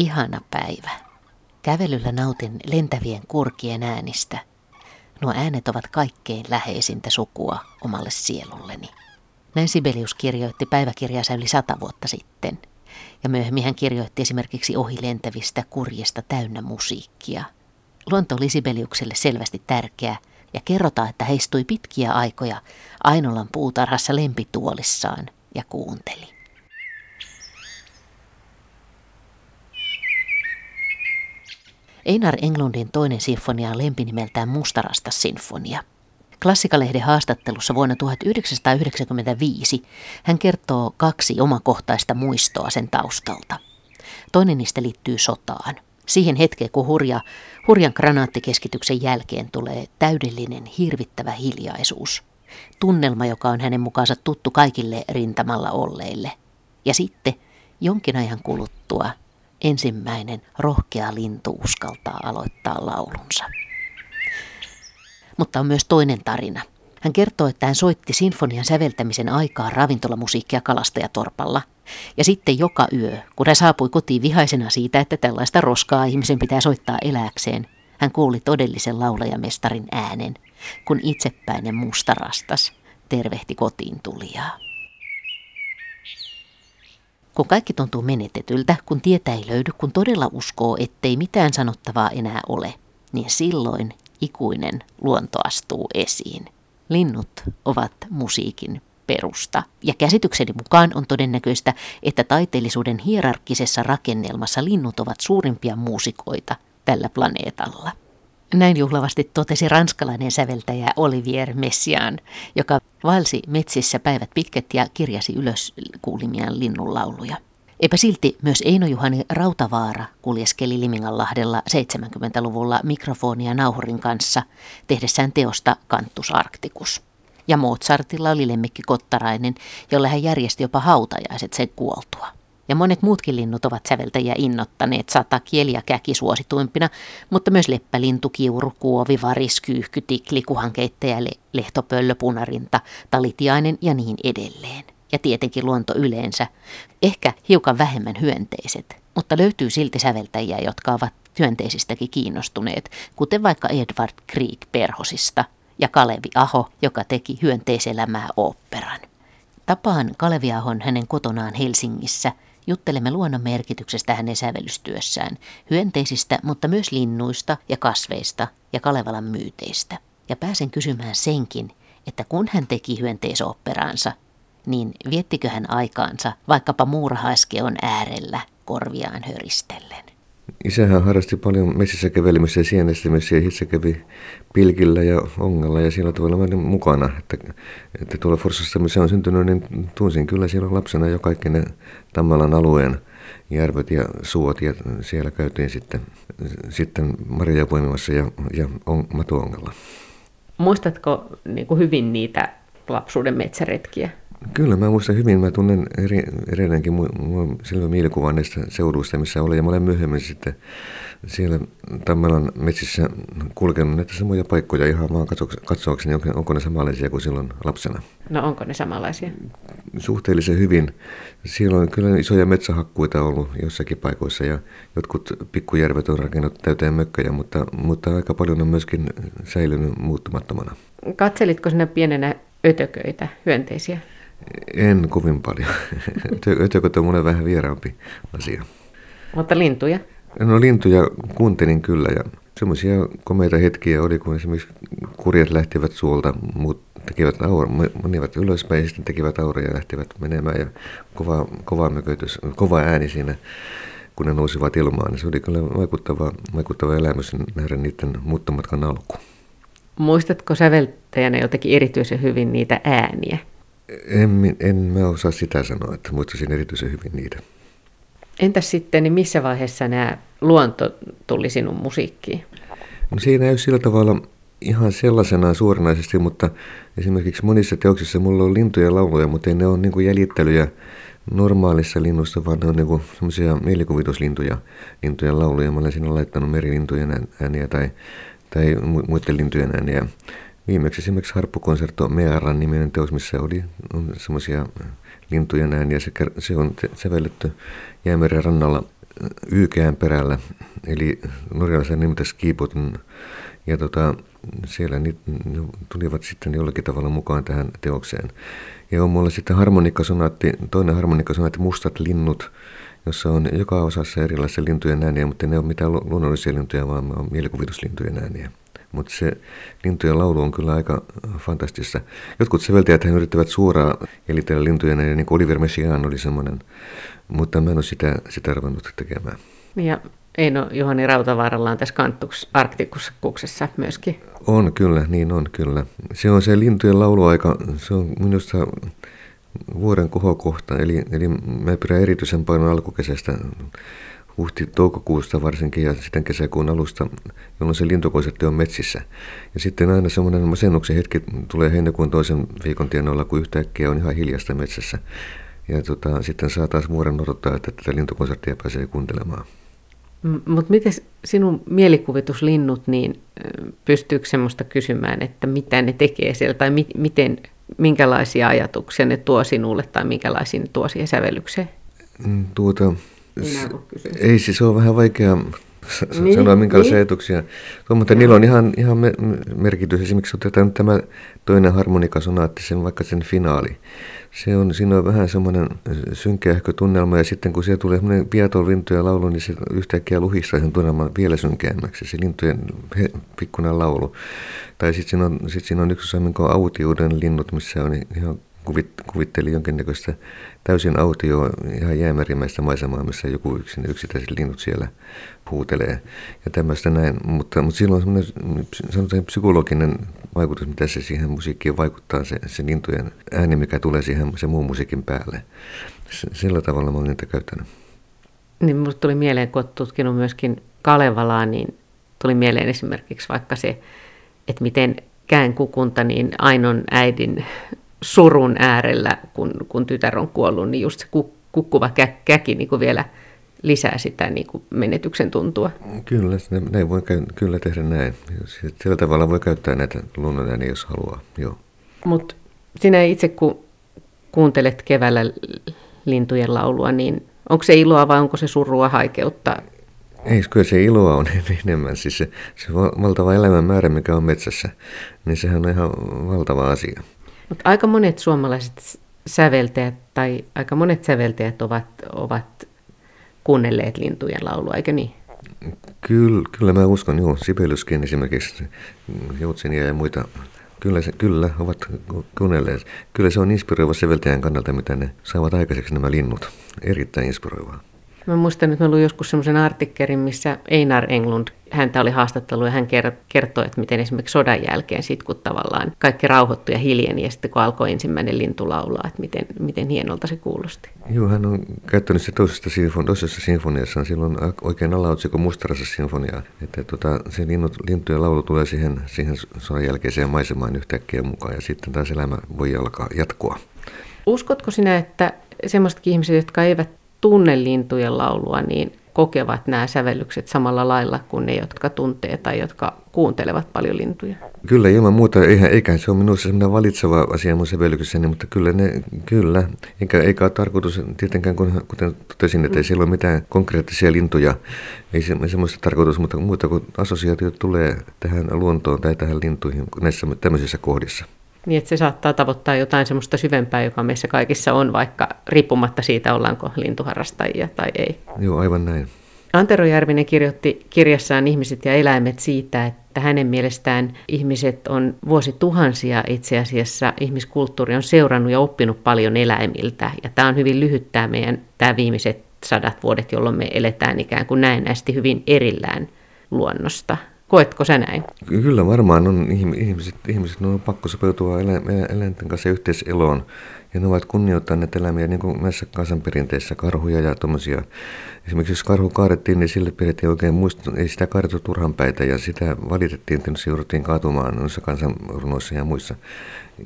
Ihana päivä. Kävelyllä nautin lentävien kurkien äänistä. Nuo äänet ovat kaikkein läheisintä sukua omalle sielulleni. Näin Sibelius kirjoitti päiväkirjansa yli sata vuotta sitten. Ja myöhemmin hän kirjoitti esimerkiksi ohilentävistä kurjista täynnä musiikkia. Luonto oli Sibeliukselle selvästi tärkeä ja kerrotaan, että hän istui pitkiä aikoja Ainolan puutarhassa lempituolissaan ja kuunteli. Einar Englundin toinen sinfonia on lempinimeltään Mustarasta sinfonia. Klassikalehden haastattelussa vuonna 1995 hän kertoo kaksi omakohtaista muistoa sen taustalta. Toinen niistä liittyy sotaan. Siihen hetkeen, kun hurja, hurjan granaattikeskityksen jälkeen tulee täydellinen, hirvittävä hiljaisuus. Tunnelma, joka on hänen mukaansa tuttu kaikille rintamalla olleille. Ja sitten, jonkin ajan kuluttua, ensimmäinen rohkea lintu uskaltaa aloittaa laulunsa. Mutta on myös toinen tarina. Hän kertoo, että hän soitti sinfonian säveltämisen aikaa ravintolamusiikkia kalastajatorpalla. Ja sitten joka yö, kun hän saapui kotiin vihaisena siitä, että tällaista roskaa ihmisen pitää soittaa eläkseen, hän kuuli todellisen laulajamestarin äänen, kun itsepäinen mustarastas tervehti kotiin tulijaa. Kun kaikki tuntuu menetetyltä, kun tietä ei löydy, kun todella uskoo, ettei mitään sanottavaa enää ole, niin silloin ikuinen luonto astuu esiin. Linnut ovat musiikin perusta. Ja käsitykseni mukaan on todennäköistä, että taiteellisuuden hierarkkisessa rakennelmassa linnut ovat suurimpia muusikoita tällä planeetalla. Näin juhlavasti totesi ranskalainen säveltäjä Olivier Messiaen, joka valsi metsissä päivät pitkät ja kirjasi ylös kuulimiaan linnunlauluja. Eipä silti myös Eino Juhani Rautavaara kuljeskeli Liminganlahdella 70-luvulla mikrofonia nauhurin kanssa tehdessään teosta Kantus Arcticus. Ja Mozartilla oli lemmikki Kottarainen, jolle hän järjesti jopa hautajaiset sen kuoltua ja monet muutkin linnut ovat säveltäjiä innottaneet, sata kieli ja käki suosituimpina, mutta myös leppälintu, kiuru, kuovi, varis, kyyhky, tikli, kuhankeittäjä, le- lehtopöllö, punarinta, talitiainen ja niin edelleen. Ja tietenkin luonto yleensä, ehkä hiukan vähemmän hyönteiset, mutta löytyy silti säveltäjiä, jotka ovat hyönteisistäkin kiinnostuneet, kuten vaikka Edward Krieg Perhosista ja Kalevi Aho, joka teki hyönteiselämää oopperan. Tapaan Kalevi Ahon hänen kotonaan Helsingissä – Juttelemme luonnon merkityksestä hänen sävellystyössään, hyönteisistä, mutta myös linnuista ja kasveista ja Kalevalan myyteistä. Ja pääsen kysymään senkin, että kun hän teki hyönteisopperaansa, niin viettikö hän aikaansa vaikkapa muurahaiskeon äärellä korviaan höristellen? Isähän harrasti paljon metsissä kävelemistä ja sienestämistä ja itse kävi pilkillä ja ongalla ja siellä tavalla mä mukana. Että, että tuolla Forsassa, missä on syntynyt, niin tunsin kyllä siellä lapsena jo kaikki ne Tammalan alueen järvet ja suot ja siellä käytiin sitten, sitten Maria poimimassa ja, ja on, matuongalla. Muistatko niin kuin hyvin niitä lapsuuden metsäretkiä? Kyllä, mä muistan hyvin. Mä tunnen eri, edelleenkin mulla on selvä mielikuva näistä seuduista, missä olen. Ja mä olen myöhemmin sitten siellä Tammelan metsissä kulkenut näitä samoja paikkoja ihan vaan katsoakseni, onko, onko ne samanlaisia kuin silloin lapsena. No onko ne samanlaisia? Suhteellisen hyvin. Siellä on kyllä isoja metsähakkuita ollut jossakin paikoissa ja jotkut pikkujärvet on rakennettu täyteen mökköjä, mutta, mutta aika paljon on myöskin säilynyt muuttumattomana. Katselitko sinne pienenä ötököitä, hyönteisiä? En kovin paljon. Ötököt on mulle vähän vieraampi asia. Mutta lintuja? No lintuja kuuntelin kyllä ja semmoisia komeita hetkiä oli, kun esimerkiksi kurjat lähtivät suolta, muut tekivät aura, menivät ylöspäin ja sitten tekivät auria ja lähtivät menemään ja kova, kova, mökötys, kova ääni siinä, kun ne nousivat ilmaan. Se oli kyllä vaikuttava, vaikuttava elämys nähdä niiden muuttomatkan alku. Muistatko säveltäjänä jotenkin erityisen hyvin niitä ääniä? En, en mä osaa sitä sanoa, että muistaisin erityisen hyvin niitä. Entäs sitten, niin missä vaiheessa nämä luonto tuli sinun musiikkiin? No siinä ei ole sillä tavalla ihan sellaisenaan suoranaisesti, mutta esimerkiksi monissa teoksissa mulla on lintuja lauluja, mutta ei ne ole niin kuin jäljittelyjä normaalissa linnusta, vaan ne on niin semmoisia mielikuvituslintuja, lintujen lauluja. Mä olen siinä laittanut merilintujen ääniä tai, tai muiden lintujen ääniä. Viimeksi esimerkiksi harppukonsertto Mearan niminen teos, missä oli semmoisia lintujen ääniä. Se, se on sävelletty Jäämeren rannalla YKään perällä, eli norjalaisen nimeltä Skibotn. Ja tota, siellä ne tulivat sitten jollakin tavalla mukaan tähän teokseen. Ja on mulla sitten harmonikkasonaatti, toinen harmonikkasonaatti Mustat linnut, jossa on joka osassa erilaisia lintujen ääniä, mutta ne ei ole mitään luonnollisia lintuja, vaan on mielikuvituslintujen ääniä. Mutta se lintujen laulu on kyllä aika fantastista. Jotkut säveltäjät hän yrittävät suoraan elitellä lintujen ääniä, niin kuin Oliver Messiaen oli semmoinen, mutta mä en ole sitä, sitä ruvennut tekemään. Ja Eino Juhani Rautavaaralla on tässä Kantuks Arktikuksessa myöskin. On kyllä, niin on kyllä. Se on se lintujen lauluaika, se on minusta vuoden kohokohta, eli, eli mä pidän erityisen paljon alkukesästä huhti-toukokuusta varsinkin ja sitten kesäkuun alusta, jolloin se lintukonsertti on metsissä. Ja sitten aina semmoinen masennuksen hetki tulee heinäkuun toisen viikon tienoilla, kun yhtäkkiä on ihan hiljasta metsässä. Ja tota, sitten saa taas vuoden odottaa, että tätä lintukonserttia pääsee kuuntelemaan. Mutta miten sinun mielikuvituslinnut, niin pystyykö semmoista kysymään, että mitä ne tekee siellä, tai mi- miten, minkälaisia ajatuksia ne tuo sinulle, tai minkälaisia ne tuo siihen sävellykseen? Tuota, ei siis se on vähän vaikea niin, sanoa minkälaisia niin. ajatuksia. Tuo, mutta niillä on ihan, ihan merkitys. Esimerkiksi otetaan tämä toinen harmonikasonaatti, sen vaikka sen finaali. Se on, siinä on vähän semmoinen synkeähkö tunnelma ja sitten kun siellä tulee semmoinen viaton lintujen laulu, niin se yhtäkkiä luhistaa sen tunnelman vielä synkeämmäksi, se lintujen he, pikkuinen laulu. Tai sitten siinä on, sit siinä on yksi autiuden linnut, missä on ihan kuvit, kuvitteli jonkinnäköistä täysin autio, ihan jäämerimäistä maisemaa, missä joku yksin, yksittäiset linnut siellä huutelee ja tämmöistä näin. Mutta, mutta silloin on semmoinen psykologinen vaikutus, mitä se siihen musiikkiin vaikuttaa, se, se lintujen ääni, mikä tulee siihen se muun musiikin päälle. Sillä tavalla mä olen niitä käyttänyt. Niin minulle tuli mieleen, kun olet tutkinut myöskin Kalevalaa, niin tuli mieleen esimerkiksi vaikka se, että miten käänkukunta niin Ainon äidin surun äärellä, kun, kun tytär on kuollut, niin just se kukkuva kä, käki niin kuin vielä lisää sitä niin kuin menetyksen tuntua. Kyllä, näin voi kyllä tehdä näin. Sillä tavalla voi käyttää näitä luonnonääniä, jos haluaa. Mutta sinä itse, kun kuuntelet keväällä lintujen laulua, niin onko se iloa vai onko se surua haikeutta? Ei, kyllä se iloa on enemmän. Siis se, se valtava elämän määrä, mikä on metsässä, niin sehän on ihan valtava asia. Mutta aika monet suomalaiset säveltäjät tai aika monet säveltäjät ovat, ovat kuunnelleet lintujen laulua, eikö niin? Kyllä, kyllä mä uskon, joo. Sibeliuskin esimerkiksi, Joutsinia ja muita, kyllä, se, kyllä ovat kuunnelleet. Kyllä se on inspiroiva säveltäjän kannalta, mitä ne saavat aikaiseksi nämä linnut. Erittäin inspiroivaa. Mä muistan, että mä luin joskus semmoisen artikkelin, missä Einar Englund, häntä oli haastattelu ja hän kertoi, että miten esimerkiksi sodan jälkeen sit kun tavallaan kaikki rauhoittui ja hiljeni ja sitten kun alkoi ensimmäinen lintu laulaa, että miten, miten hienolta se kuulosti. Joo, hän on käyttänyt se toisessa, sinfon, toisessa sinfoniassa, silloin oikein alaotsikko Mustarassa sinfonia, että tota, se linnut, lintujen laulu tulee siihen, siihen sodan jälkeiseen maisemaan yhtäkkiä mukaan ja sitten taas elämä voi alkaa jatkua. Uskotko sinä, että semmoisetkin ihmiset, jotka eivät tunne lintujen laulua, niin kokevat nämä sävellykset samalla lailla kuin ne, jotka tuntee tai jotka kuuntelevat paljon lintuja. Kyllä, ilman muuta, eihän, eikä se ole minussa sellainen valitseva asia mun sävellyksessäni, mutta kyllä ne, kyllä. Eikä, eikä ole tarkoitus, tietenkään kun, kuten totesin, että ei siellä ole mitään konkreettisia lintuja, ei se, semmoista tarkoitus, mutta muuta kuin assosiaatiot tulee tähän luontoon tai tähän lintuihin näissä tämmöisissä kohdissa. Niin, että se saattaa tavoittaa jotain semmoista syvempää, joka meissä kaikissa on, vaikka riippumatta siitä, ollaanko lintuharrastajia tai ei. Joo, aivan näin. Antero Järvinen kirjoitti kirjassaan Ihmiset ja eläimet siitä, että hänen mielestään ihmiset on vuosituhansia itse asiassa, ihmiskulttuuri on seurannut ja oppinut paljon eläimiltä. Ja tämä on hyvin lyhyt tämä meidän tämä viimeiset sadat vuodet, jolloin me eletään ikään kuin näennäisesti hyvin erillään luonnosta. Koetko sä näin? Kyllä varmaan on ihmiset, ihmiset on pakko sopeutua eläinten kanssa yhteiseloon. Ja ne ovat kunnioittaneet eläimiä niin kuin näissä kansanperinteissä, karhuja ja tuommoisia. Esimerkiksi jos karhu kaadettiin, niin sille pidettiin oikein muistu, ei sitä kaadettu turhan päitä ja sitä valitettiin, että se jouduttiin kaatumaan noissa kansanrunoissa ja muissa.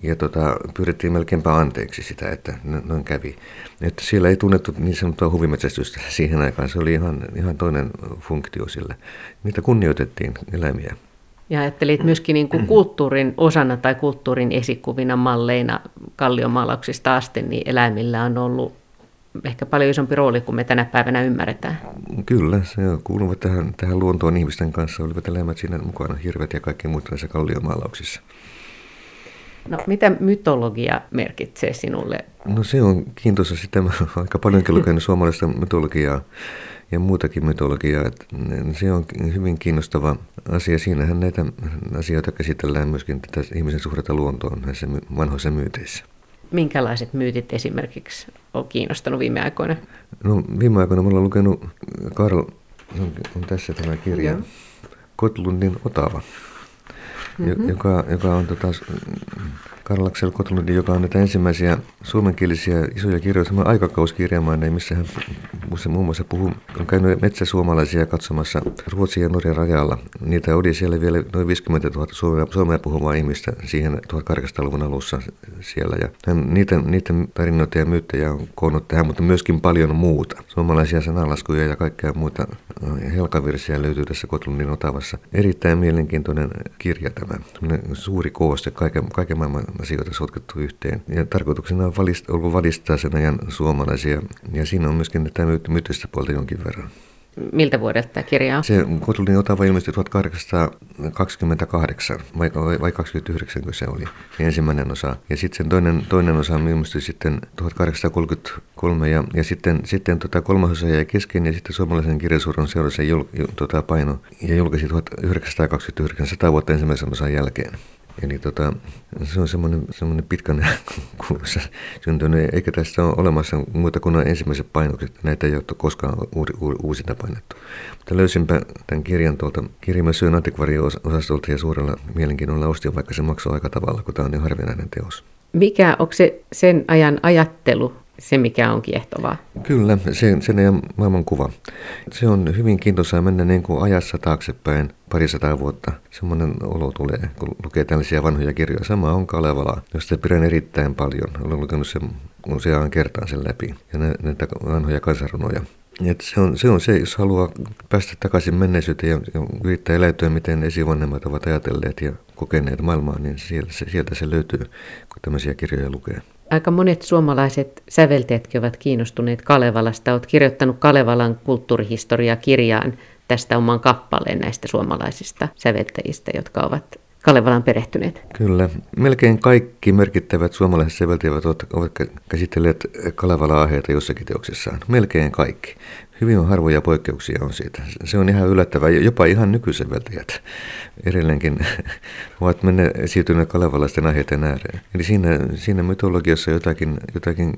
Ja tota, pyydettiin melkeinpä anteeksi sitä, että noin kävi. Että siellä ei tunnettu niin sanottua huvimetsästystä siihen aikaan, se oli ihan, ihan toinen funktio sillä. Niitä kunnioitettiin eläimiä. Ja ajattelit myöskin niin kuin kulttuurin osana tai kulttuurin esikuvina malleina kalliomaalauksista asti, niin eläimillä on ollut ehkä paljon isompi rooli kuin me tänä päivänä ymmärretään. kyllä, se kuuluvat tähän, tähän luontoon ihmisten kanssa, olivat elämät siinä mukana, hirvet ja kaikki muut näissä kalliomaalauksissa. No mitä mytologia merkitsee sinulle? No se on kiintoisa sitä, mä aika paljonkin lukenut suomalaista mytologiaa ja muutakin mytologiaa. Että se on hyvin kiinnostava asia. Siinähän näitä asioita käsitellään myöskin tätä ihmisen suhdetta luontoon näissä vanhoissa myyteissä. Minkälaiset myytit esimerkiksi on kiinnostanut viime aikoina? No viime aikoina mä olen lukenut, Karl, on, on tässä tämä kirja, Joo. Kotlundin Otava mm-hmm. joka, joka on tota, Karl Axel Kotlundin, joka on näitä ensimmäisiä suomenkielisiä isoja kirjoja, semmoinen aikakauskirjamainen, missä hän muun muassa puhuu, on käynyt metsäsuomalaisia katsomassa Ruotsin ja Norjan rajalla. Niitä oli siellä vielä noin 50 000 suomea, suomea puhuvaa ihmistä siihen 1800-luvun alussa siellä. Ja hän niitä, niitä tarinoita ja myyttejä on koonnut tähän, mutta myöskin paljon muuta. Suomalaisia sanalaskuja ja kaikkea muuta helkavirsiä löytyy tässä Kotlundin otavassa. Erittäin mielenkiintoinen kirja tämä. suuri kooste, kaiken, kaiken maailman asioita sotkettu yhteen. Ja tarkoituksena on valistaa, ollut valistaa sen ajan suomalaisia. Ja siinä on myöskin tämä myyttistä puolta jonkin verran. Miltä vuodelta tämä kirja on? Se Kotulin Otava ilmestyi 1828, vai, vai 29 kun se oli, ensimmäinen osa. Ja sitten sen toinen, toinen osa ilmestyi sitten 1833, ja, ja sitten, sitten tota kolmas osa jäi kesken, ja sitten suomalaisen kirjasuoron seurasi jul, tota, paino, ja julkaisi 1929, 100 vuotta ensimmäisen osan jälkeen. Eli tota, se on semmoinen, semmoinen pitkän kuuluisa syntynyt, eikä tässä ole olemassa muuta kuin ensimmäiset painokset. Näitä ei ole koskaan uusinta painettu. Mutta löysinpä tämän kirjan tuolta kirjamäsyön antikvariosastolta ja suurella mielenkiinnolla ostin, vaikka se maksoi aika tavalla, kun tämä on niin harvinainen teos. Mikä, onko se sen ajan ajattelu se, mikä on kiehtovaa. Kyllä, se, sen ajan maailmankuva. Se on hyvin kiintoisaa mennä niin kuin ajassa taaksepäin parisataa vuotta. Semmoinen olo tulee, kun lukee tällaisia vanhoja kirjoja. Sama on Kalevala, josta pidän erittäin paljon. Olen lukenut sen useaan kertaan sen läpi. Ja näitä vanhoja kansanrunoja. Et se, on, se on se, jos haluaa päästä takaisin menneisyyteen ja, ja yrittää eläytyä, miten esivanhemmat ovat ajatelleet ja kokeneet maailmaa, niin sieltä se, sieltä se löytyy, kun tämmöisiä kirjoja lukee. Aika monet suomalaiset säveltäjätkin ovat kiinnostuneet Kalevalasta. Olet kirjoittanut Kalevalan kulttuurihistoria-kirjaan tästä oman kappaleen näistä suomalaisista säveltäjistä, jotka ovat Kalevalan perehtyneet. Kyllä. Melkein kaikki merkittävät suomalaiset säveltäjät ovat käsitelleet Kalevala-aiheita jossakin teoksessaan. Melkein kaikki. Hyvin harvoja poikkeuksia on siitä. Se on ihan yllättävää. Jopa ihan nykysäveltäjät edelleenkin ovat menneet siirtyneet kalevalaisten aiheiden ääreen. Eli siinä, siinä mytologiassa jotakin, jotakin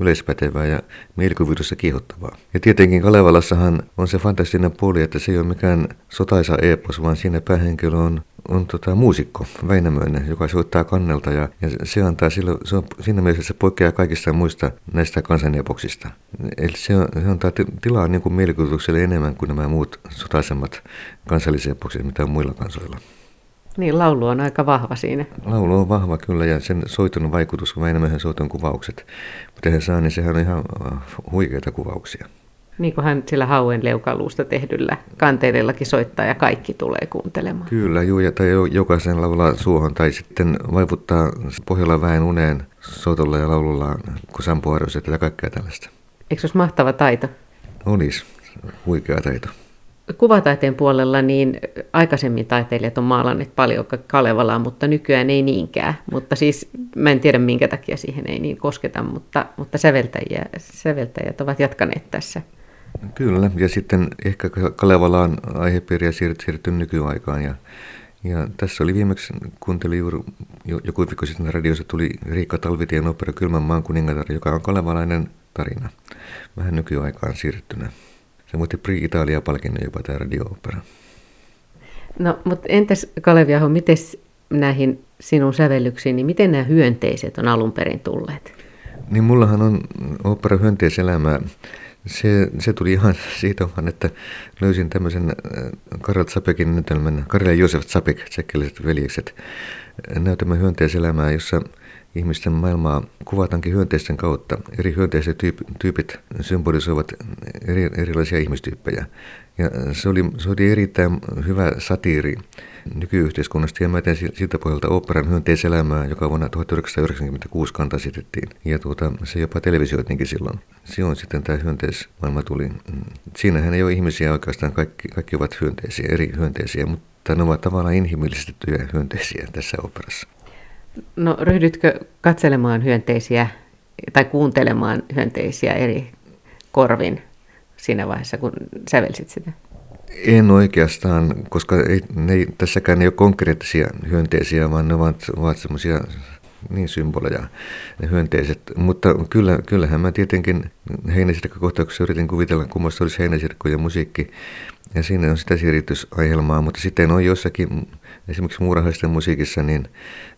yleispätevää ja mielikuvitusta kiihottavaa. Ja tietenkin Kalevalassahan on se fantastinen puoli, että se ei ole mikään sotaisa epos, vaan siinä päähenkilö on on tota, muusikko Väinämöinen, joka soittaa kannelta ja, ja se antaa sille, se on, siinä mielessä se poikkeaa kaikista muista näistä kansanepoksista. Eli se, on, se antaa tilaa niin kuin mielikuvitukselle enemmän kuin nämä muut sotaisemmat kansallisepokset, mitä on muilla kansoilla. Niin, laulu on aika vahva siinä. Laulu on vahva kyllä ja sen soiton vaikutus, Väinämöisen soiton kuvaukset, mitä he saa, niin sehän on ihan äh, huikeita kuvauksia. Niin kuin hän sillä hauen leukaluusta tehdyllä kanteelillakin soittaa ja kaikki tulee kuuntelemaan. Kyllä, juu, ja tai jokaisen laulaa suohon tai sitten vaivuttaa pohjalla väen uneen soitolla ja laululla, kun sampuu ja kaikkea tällaista. Eikö se olisi mahtava taito? Olisi, huikea taito. Kuvataiteen puolella niin aikaisemmin taiteilijat on maalanneet paljon Kalevalaa, mutta nykyään ei niinkään. Mutta siis mä en tiedä minkä takia siihen ei niin kosketa, mutta, mutta säveltäjiä, säveltäjät ovat jatkaneet tässä. Kyllä, ja sitten ehkä Kalevalaan aihepiiriä siirtynyt nykyaikaan. Ja, ja tässä oli viimeksi, kuuntelin juuri joku viikko sitten radiossa, tuli Riikka Talvitien opera Kylmän maan kuningatar, joka on kalevalainen tarina, vähän nykyaikaan siirtynä. Se muutti Pri Italia-palkinnon jopa tämä radio-opera. No, mutta entäs Kaleviaho, miten näihin sinun sävellyksiin, niin miten nämä hyönteiset on alun perin tulleet? Niin mullahan on opera hyönteiselämää se, se tuli ihan siitä vaan, että löysin tämmöisen äh, Karel Zapekin näytelmän, Karel Josef Zapek, tsekkiläiset veljekset, näytelmä hyönteiselämää, jossa ihmisten maailmaa kuvatankin hyönteisten kautta. Eri hyönteisten tyypit symbolisoivat eri, erilaisia ihmistyyppejä. Ja se oli, se oli erittäin hyvä satiiri nykyyhteiskunnasta ja mä tein siltä pohjalta operan hyönteiselämää, joka vuonna 1996 kantasitettiin. Ja tuota, se jopa televisioitinkin silloin. Silloin sitten tämä hyönteismaailma tuli. Siinähän ei ole ihmisiä oikeastaan, kaikki, kaikki ovat hyönteisiä, eri hyönteisiä, mutta ne ovat tavallaan inhimillistettyjä hyönteisiä tässä operassa. No ryhdytkö katselemaan hyönteisiä tai kuuntelemaan hyönteisiä eri korvin siinä vaiheessa, kun sävelsit sitä? En oikeastaan, koska ei, ne tässäkään ei ole konkreettisia hyönteisiä, vaan ne ovat, ovat semmoisia niin symboleja, ne hyönteiset. Mutta kyllä, kyllähän mä tietenkin heinäsirkkokohtauksessa yritin kuvitella, kummasta olisi heinäsirkko ja musiikki. Ja siinä on sitä siirrytysaihelmaa, mutta sitten on jossakin, esimerkiksi muurahaisten musiikissa, niin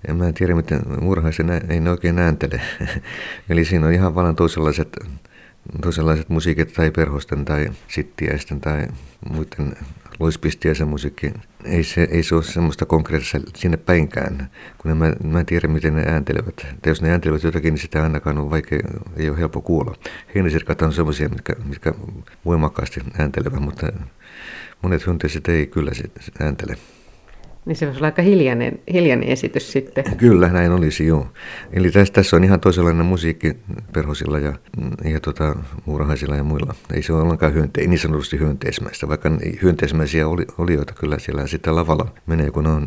en mä en tiedä, miten muurahaisten ei ne oikein ääntele. Eli siinä on ihan vallan toisenlaiset toisenlaiset musiikit tai perhosten tai sittiäisten tai muiden loispistiäisen musiikki. Ei se, ei se ole semmoista konkreettista sinne päinkään, kun mä, mä en tiedä miten ne ääntelevät. Tai jos ne ääntelevät jotakin, niin sitä ainakaan on vaikea, ei ole helppo kuulla. Heinäsirkat on semmoisia, mitkä, mitkä voimakkaasti ääntelevät, mutta monet hyönteiset ei kyllä ääntele. Niin se voisi olla aika hiljainen, hiljainen esitys sitten. Kyllä, näin olisi, joo. Eli tässä, tässä on ihan toisenlainen musiikki perhosilla ja, ja tota, muurahaisilla ja muilla. Ei se ole ollenkaan hyönte, niin sanotusti hyönteismäistä, vaikka hyönteismäisiä oli, olijoita kyllä siellä sitten lavalla menee, kun on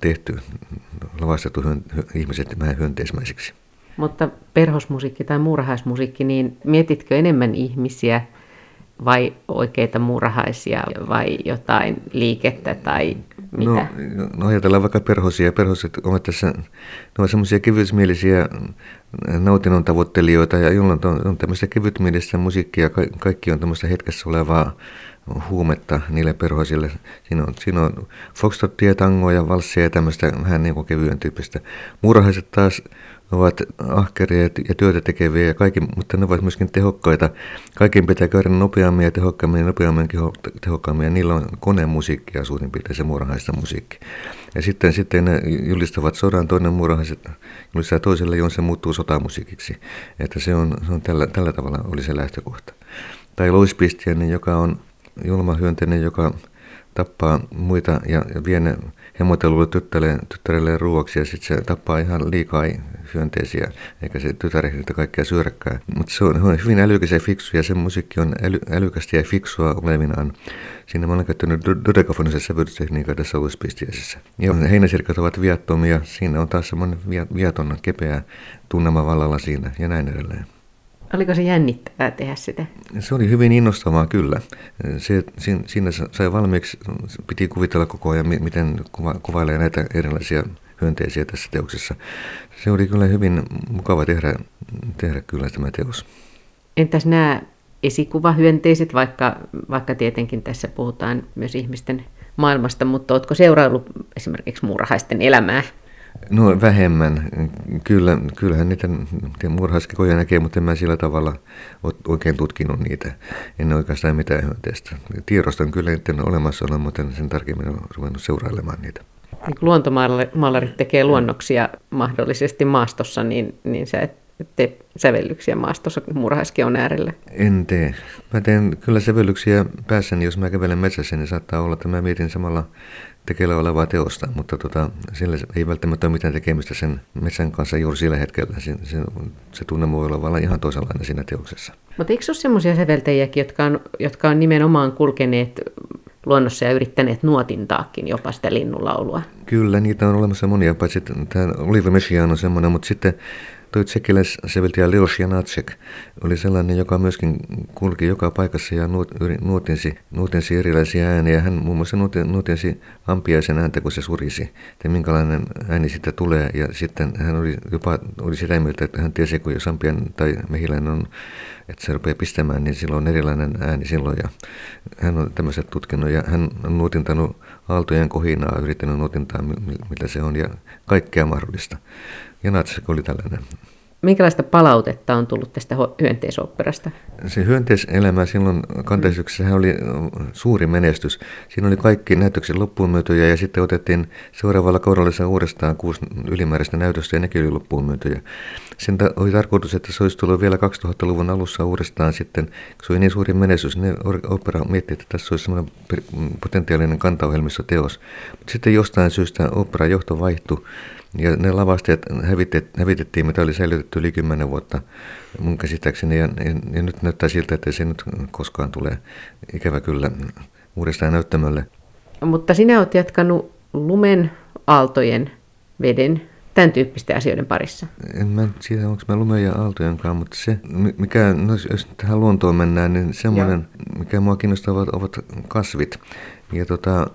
tehty, lavastettu hyön, ihmiset vähän hyönteismäisiksi. Mutta perhosmusiikki tai muurahaismusiikki, niin mietitkö enemmän ihmisiä vai oikeita muurahaisia vai jotain liikettä tai mitä? No, no ajatellaan vaikka perhosia. Perhoset ovat tässä, ne ovat semmoisia kevytmielisiä nautinnon tavoittelijoita ja jolloin on, on tämmöistä kevytmielistä musiikkia. Ka- kaikki on tämmöistä hetkessä olevaa huumetta niille perhoisille. Siinä on, siinä on foxtrottia, tangoja, valsseja ja tämmöistä vähän niin kuin kevyen tyyppistä. Muurahaiset taas ovat ahkeria ja työtä tekeviä, ja kaikki, mutta ne ovat myöskin tehokkaita. Kaiken pitää käydä nopeammin ja tehokkaammin ja nopeammin tehokkaammin, ja niillä on konemusiikkia suurin piirtein se muurahaista musiikki. Ja sitten, sitten ne julistavat sodan, toinen muurahaiset julistaa toiselle, johon se muuttuu sotamusiikiksi. Että se on, se on tällä, tällä tavalla oli se lähtökohta. Tai loispistiäinen, joka on julma hyönteinen, joka tappaa muita ja vie ne hemotelulle tyttärelle, tyttärelle ruoaksi ja sitten se tappaa ihan liikaa hyönteisiä, eikä se tytär ehdi kaikkea syödäkään. Mutta se on, on hyvin älykäs ja fiksu ja se musiikki on äly, älykästä ja fiksua olevinaan. Siinä mä olen käyttänyt dodekafonisen sävytystekniikan tässä uuspistiäisessä. Ja heinäsirkat ovat viattomia, siinä on taas semmoinen viaton kepeä tunnelma vallalla siinä ja näin edelleen. Oliko se jännittävää tehdä sitä? Se oli hyvin innostavaa kyllä. Se, siinä sai valmiiksi, piti kuvitella koko ajan, miten kuva, kuvailee näitä erilaisia hyönteisiä tässä teoksessa. Se oli kyllä hyvin mukava tehdä, tehdä kyllä tämä teos. Entäs nämä esikuvahyönteiset, vaikka, vaikka tietenkin tässä puhutaan myös ihmisten maailmasta, mutta oletko seuraillut esimerkiksi muurahaisten elämää? No vähemmän. Kyllä, kyllähän niitä murhaiskikoja näkee, mutta en mä sillä tavalla oikein tutkinut niitä. En oikeastaan mitään hyönteistä. Tiedostan kyllä niiden olemassaolo, mutta en sen tarkemmin ole ruvennut seurailemaan niitä. Niin luontomaalarit tekee luonnoksia mahdollisesti maastossa, niin, niin sä et tee sävellyksiä maastossa murhaiskeon äärellä? En tee. Mä teen kyllä sävellyksiä päässäni, jos mä kävelen metsässä, niin saattaa olla, että mä mietin samalla tekeillä olevaa teosta, mutta tota, sillä ei välttämättä ole mitään tekemistä sen metsän kanssa juuri sillä hetkellä. Se, se, se tunne voi olla ihan toisenlainen siinä teoksessa. Mutta eikö ole sellaisia säveltäjiäkin, jotka on, jotka on nimenomaan kulkeneet luonnossa ja yrittäneet nuotintaakin jopa sitä linnunlaulua? Kyllä, niitä on olemassa monia, paitsi tämä Oliver Messiaen on semmoinen, mutta sitten Toi tsekkiläissäveltäjä Leos Janacek oli sellainen, joka myöskin kulki joka paikassa ja nuotinsi, nuotinsi erilaisia ääniä. Hän muun muassa nuotinsi ampiaisen ääntä, kun se surisi, että minkälainen ääni sitä tulee. Ja sitten hän oli jopa oli sitä mieltä, että hän tiesi, kun jos ampian tai mehiläinen on, että se rupeaa pistämään, niin silloin on erilainen ääni silloin. Ja hän on tämmöiset tutkinut ja hän on nuotintanut aaltojen kohinaa, yrittänyt nuotintaa, mitä se on ja kaikkea mahdollista. Ja Natsek oli tällainen. Minkälaista palautetta on tullut tästä hyönteisoopperasta? Se hyönteiselämä silloin kantaisityksessä oli suuri menestys. Siinä oli kaikki näytöksen loppuun myytyjä ja sitten otettiin seuraavalla kaudella uudestaan kuusi ylimääräistä näytöstä ja nekin oli loppuun myytyjä. Sen oli tarkoitus, että se olisi tullut vielä 2000-luvun alussa uudestaan sitten. Se oli niin suuri menestys, niin opera mietti, että tässä olisi sellainen potentiaalinen kantaohjelmistoteos. Mutta sitten jostain syystä opera johto vaihtui ja ne hävitet, hävitettiin, mitä oli säilytetty yli kymmenen vuotta mun käsittääkseni. Ja, ja, ja nyt näyttää siltä, että se nyt koskaan tulee ikävä kyllä uudestaan näyttämölle. Mutta sinä olet jatkanut lumen, aaltojen, veden, tämän tyyppisten asioiden parissa? En mä tiedä, onko mä lumen ja aaltojen kanssa, mutta se, mikä, no jos tähän luontoon mennään, niin semmoinen, mikä mua kiinnostaa, ovat, ovat kasvit. Ja tota,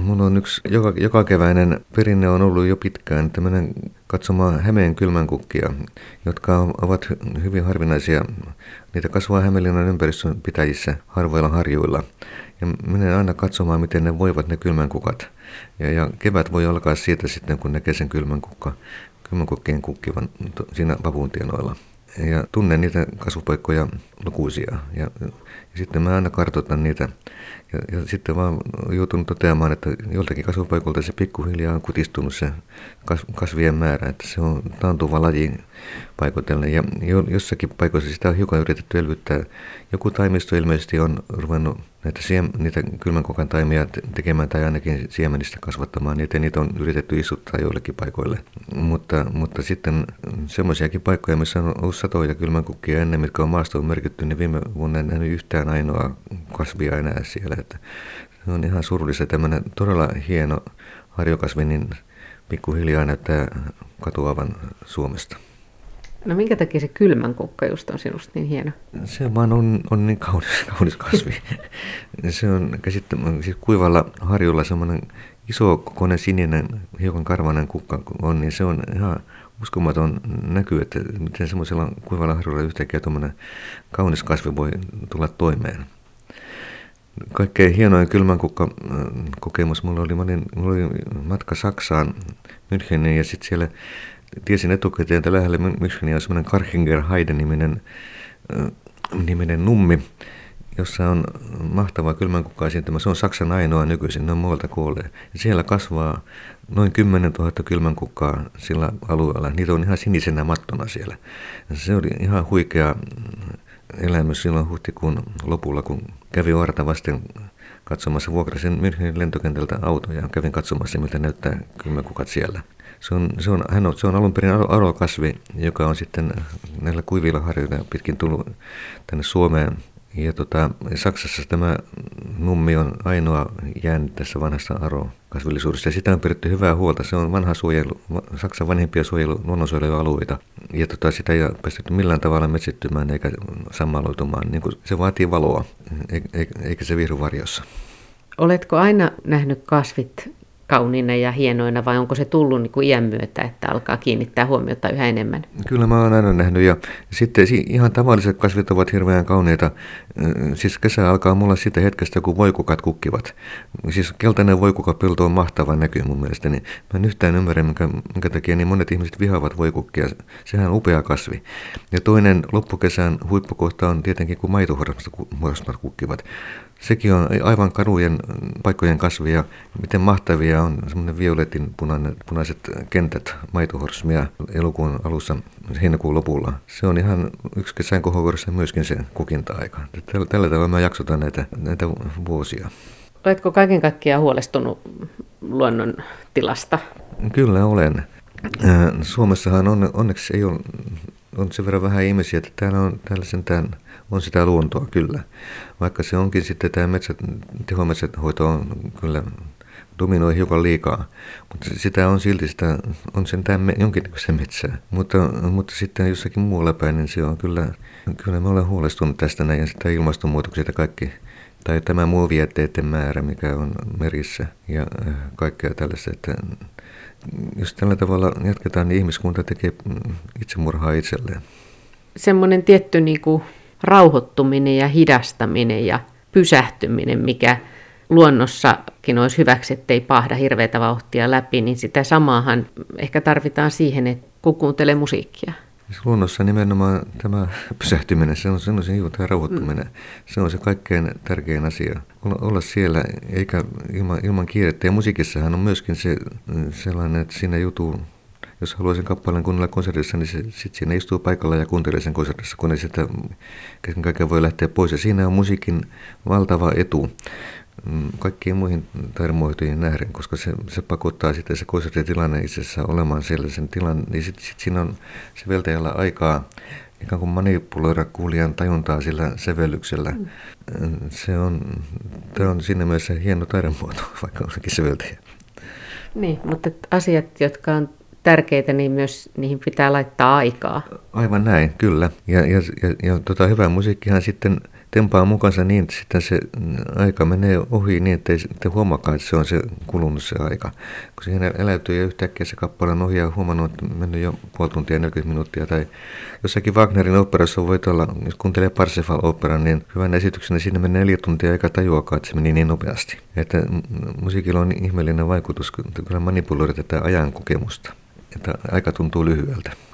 mun on yksi joka, joka keväinen perinne on ollut jo pitkään, että menen katsomaan Hämeen kylmänkukkia, jotka ovat hyvin harvinaisia. Niitä kasvaa Hämeenlinnan ympäristön pitäjissä harvoilla harjuilla. Ja menen aina katsomaan, miten ne voivat ne kylmänkukat. Ja, ja kevät voi alkaa siitä sitten, kun näkee sen kylmänkukka, kylmänkukkien kukkivan siinä vapuuntienoilla. Ja tunnen niitä kasvupaikkoja lukuisia. Ja, ja sitten mä aina kartoitan niitä ja, ja sitten vaan joutunut toteamaan, että joltakin kasvupaikoilta se pikkuhiljaa on kutistunut se kasvien määrä, että se on taantuva laji paikoitellen. Ja jossakin paikoissa sitä on hiukan yritetty elvyttää. Joku taimisto ilmeisesti on ruvennut näitä, siem, niitä kylmänkokan taimia tekemään tai ainakin siemenistä kasvattamaan, niin että niitä on yritetty istuttaa joillekin paikoille. Mutta, mutta sitten semmoisiakin paikkoja, missä on ollut satoja kylmänkukkia ennen, mitkä on maastoon merkitty, niin viime vuonna en nähnyt yhtään ainoa kasvia enää siellä. Että se on ihan surullista. Tämmöinen todella hieno harjokasvi, niin pikkuhiljaa näyttää katoavan Suomesta. No minkä takia se kylmän kukka just on sinusta niin hieno? Se vaan on, on niin kaunis, kaunis kasvi. se on käsittämättä, siis kuivalla harjulla semmoinen iso kokoinen sininen, hiukan karvainen kukka on, niin se on ihan uskomaton näky, että miten semmoisella kuivalla harjulla yhtäkkiä tuommoinen kaunis kasvi voi tulla toimeen. Kaikkein hienoin kylmänkukka kokemus mulla oli, olin, mulla oli matka Saksaan, Müncheniin ja sitten siellä tiesin etukäteen, että lähellä Müncheniä on semmoinen Karchinger Heide-niminen niminen nummi, jossa on mahtava kylmänkukka esiintymä. Se on Saksan ainoa nykyisin, ne on muualta kuolleet. Ja siellä kasvaa noin 10 000 kylmänkukkaa sillä alueella. Niitä on ihan sinisenä mattona siellä. Se oli ihan huikea elämys silloin huhtikuun lopulla, kun kävi varta vasten katsomassa vuokrasen Münchenin lentokentältä autoja ja kävin katsomassa, miltä näyttää kylmäkukat siellä. Se on, se on, hän on, se on alun perin arokasvi, joka on sitten näillä kuivilla harjoilla pitkin tullut tänne Suomeen. Ja tota, Saksassa tämä nummi on ainoa jäänyt tässä vanhassa arokasvillisuudessa. Ja sitä on pidetty hyvää huolta. Se on vanha suojelu, Saksan vanhimpia suojelu, luonnonsuojelualueita. Ja tota, sitä ei ole päästetty millään tavalla metsittymään eikä sammaloitumaan. Niin se vaatii valoa, eikä se viihdy varjossa. Oletko aina nähnyt kasvit kauniina ja hienoina vai onko se tullut niin kuin iän myötä, että alkaa kiinnittää huomiota yhä enemmän? Kyllä mä oon aina nähnyt ja sitten ihan tavalliset kasvit ovat hirveän kauneita. Siis kesä alkaa mulla siitä hetkestä, kun voikukat kukkivat. Siis keltainen voikukapelto on mahtava näky mun mielestäni. Mä en yhtään ymmärrä, minkä, minkä takia niin monet ihmiset vihaavat voikukkia. Sehän on upea kasvi. Ja toinen loppukesän huippukohta on tietenkin, kun maitohorasmat kukkivat. Sekin on aivan karujen paikkojen kasvia. Miten mahtavia on semmoinen violetin punainen, punaiset kentät maitohorsmia elokuun alussa heinäkuun lopulla. Se on ihan yksi kesän kohovuorossa myöskin se kukinta-aika. Tällä, tällä tavalla mä jaksotan näitä, näitä vuosia. Oletko kaiken kaikkiaan huolestunut luonnon tilasta? Kyllä olen. Suomessahan on, onneksi ei ole, on sen verran vähän ihmisiä, että täällä on täällä sentään on sitä luontoa kyllä. Vaikka se onkin sitten tämä metsät, tehometsänhoito on kyllä dominoi hiukan liikaa, mutta sitä on silti sitä, on sentään jonkinnäköistä metsää. Mutta, mutta sitten jossakin muualla päin, niin se on kyllä, kyllä mä olen huolestunut tästä näin ja sitä ilmastonmuutoksia kaikki, tai tämä muovijätteiden määrä, mikä on merissä ja äh, kaikkea tällaista, että jos tällä tavalla jatketaan, niin ihmiskunta tekee itsemurhaa itselleen. Semmoinen tietty niin kuin rauhoittuminen ja hidastaminen ja pysähtyminen, mikä luonnossakin olisi hyväksi, ettei pahda hirveätä vauhtia läpi, niin sitä samaahan ehkä tarvitaan siihen, että kun kuuntelee musiikkia. Luonnossa nimenomaan tämä pysähtyminen, se on, se on se juuri tämä rauhoittuminen. Mm. Se on se kaikkein tärkein asia. Olla, olla siellä eikä ilman, ilman kiirettä. Ja musiikissahan on myöskin se sellainen, että siinä jutu jos haluaa sen kappaleen kuunnella konsertissa, niin sitten siinä istuu paikalla ja kuuntelee sen konsertissa, kun ei sitä kesken kaiken voi lähteä pois. Ja siinä on musiikin valtava etu mm, kaikkiin muihin taidemuotoihin nähden, koska se, se pakottaa sitten se konserttitilanne itsessä olemaan siellä sen tilan, niin sitten sit siinä on se veltäjällä aikaa ikään kuin manipuloida kuulijan tajuntaa sillä sävellyksellä. Mm. Se on, tämä on siinä mielessä hieno taidemuoto, vaikka onkin säveltäjä. Niin, mutta asiat, jotka on tärkeitä, niin myös niihin pitää laittaa aikaa. Aivan näin, kyllä. Ja, ja, ja, ja tota, hyvä musiikkihan sitten tempaa mukansa niin, että sitten se aika menee ohi niin, että ei sitten huomaakaan, että se on se kulunut se aika. Kun siihen eläytyy ja yhtäkkiä se kappale on ohi ja huomannut, että on mennyt jo puoli tuntia 40 minuuttia. Tai jossakin Wagnerin operassa voi olla, jos kuuntelee Parsifal-operan, niin hyvän esityksen, niin siinä menee neljä tuntia eikä tajuakaan, että se meni niin nopeasti. Että musiikilla on ihmeellinen vaikutus, kun manipuloida tätä ajan kokemusta että aika tuntuu lyhyeltä.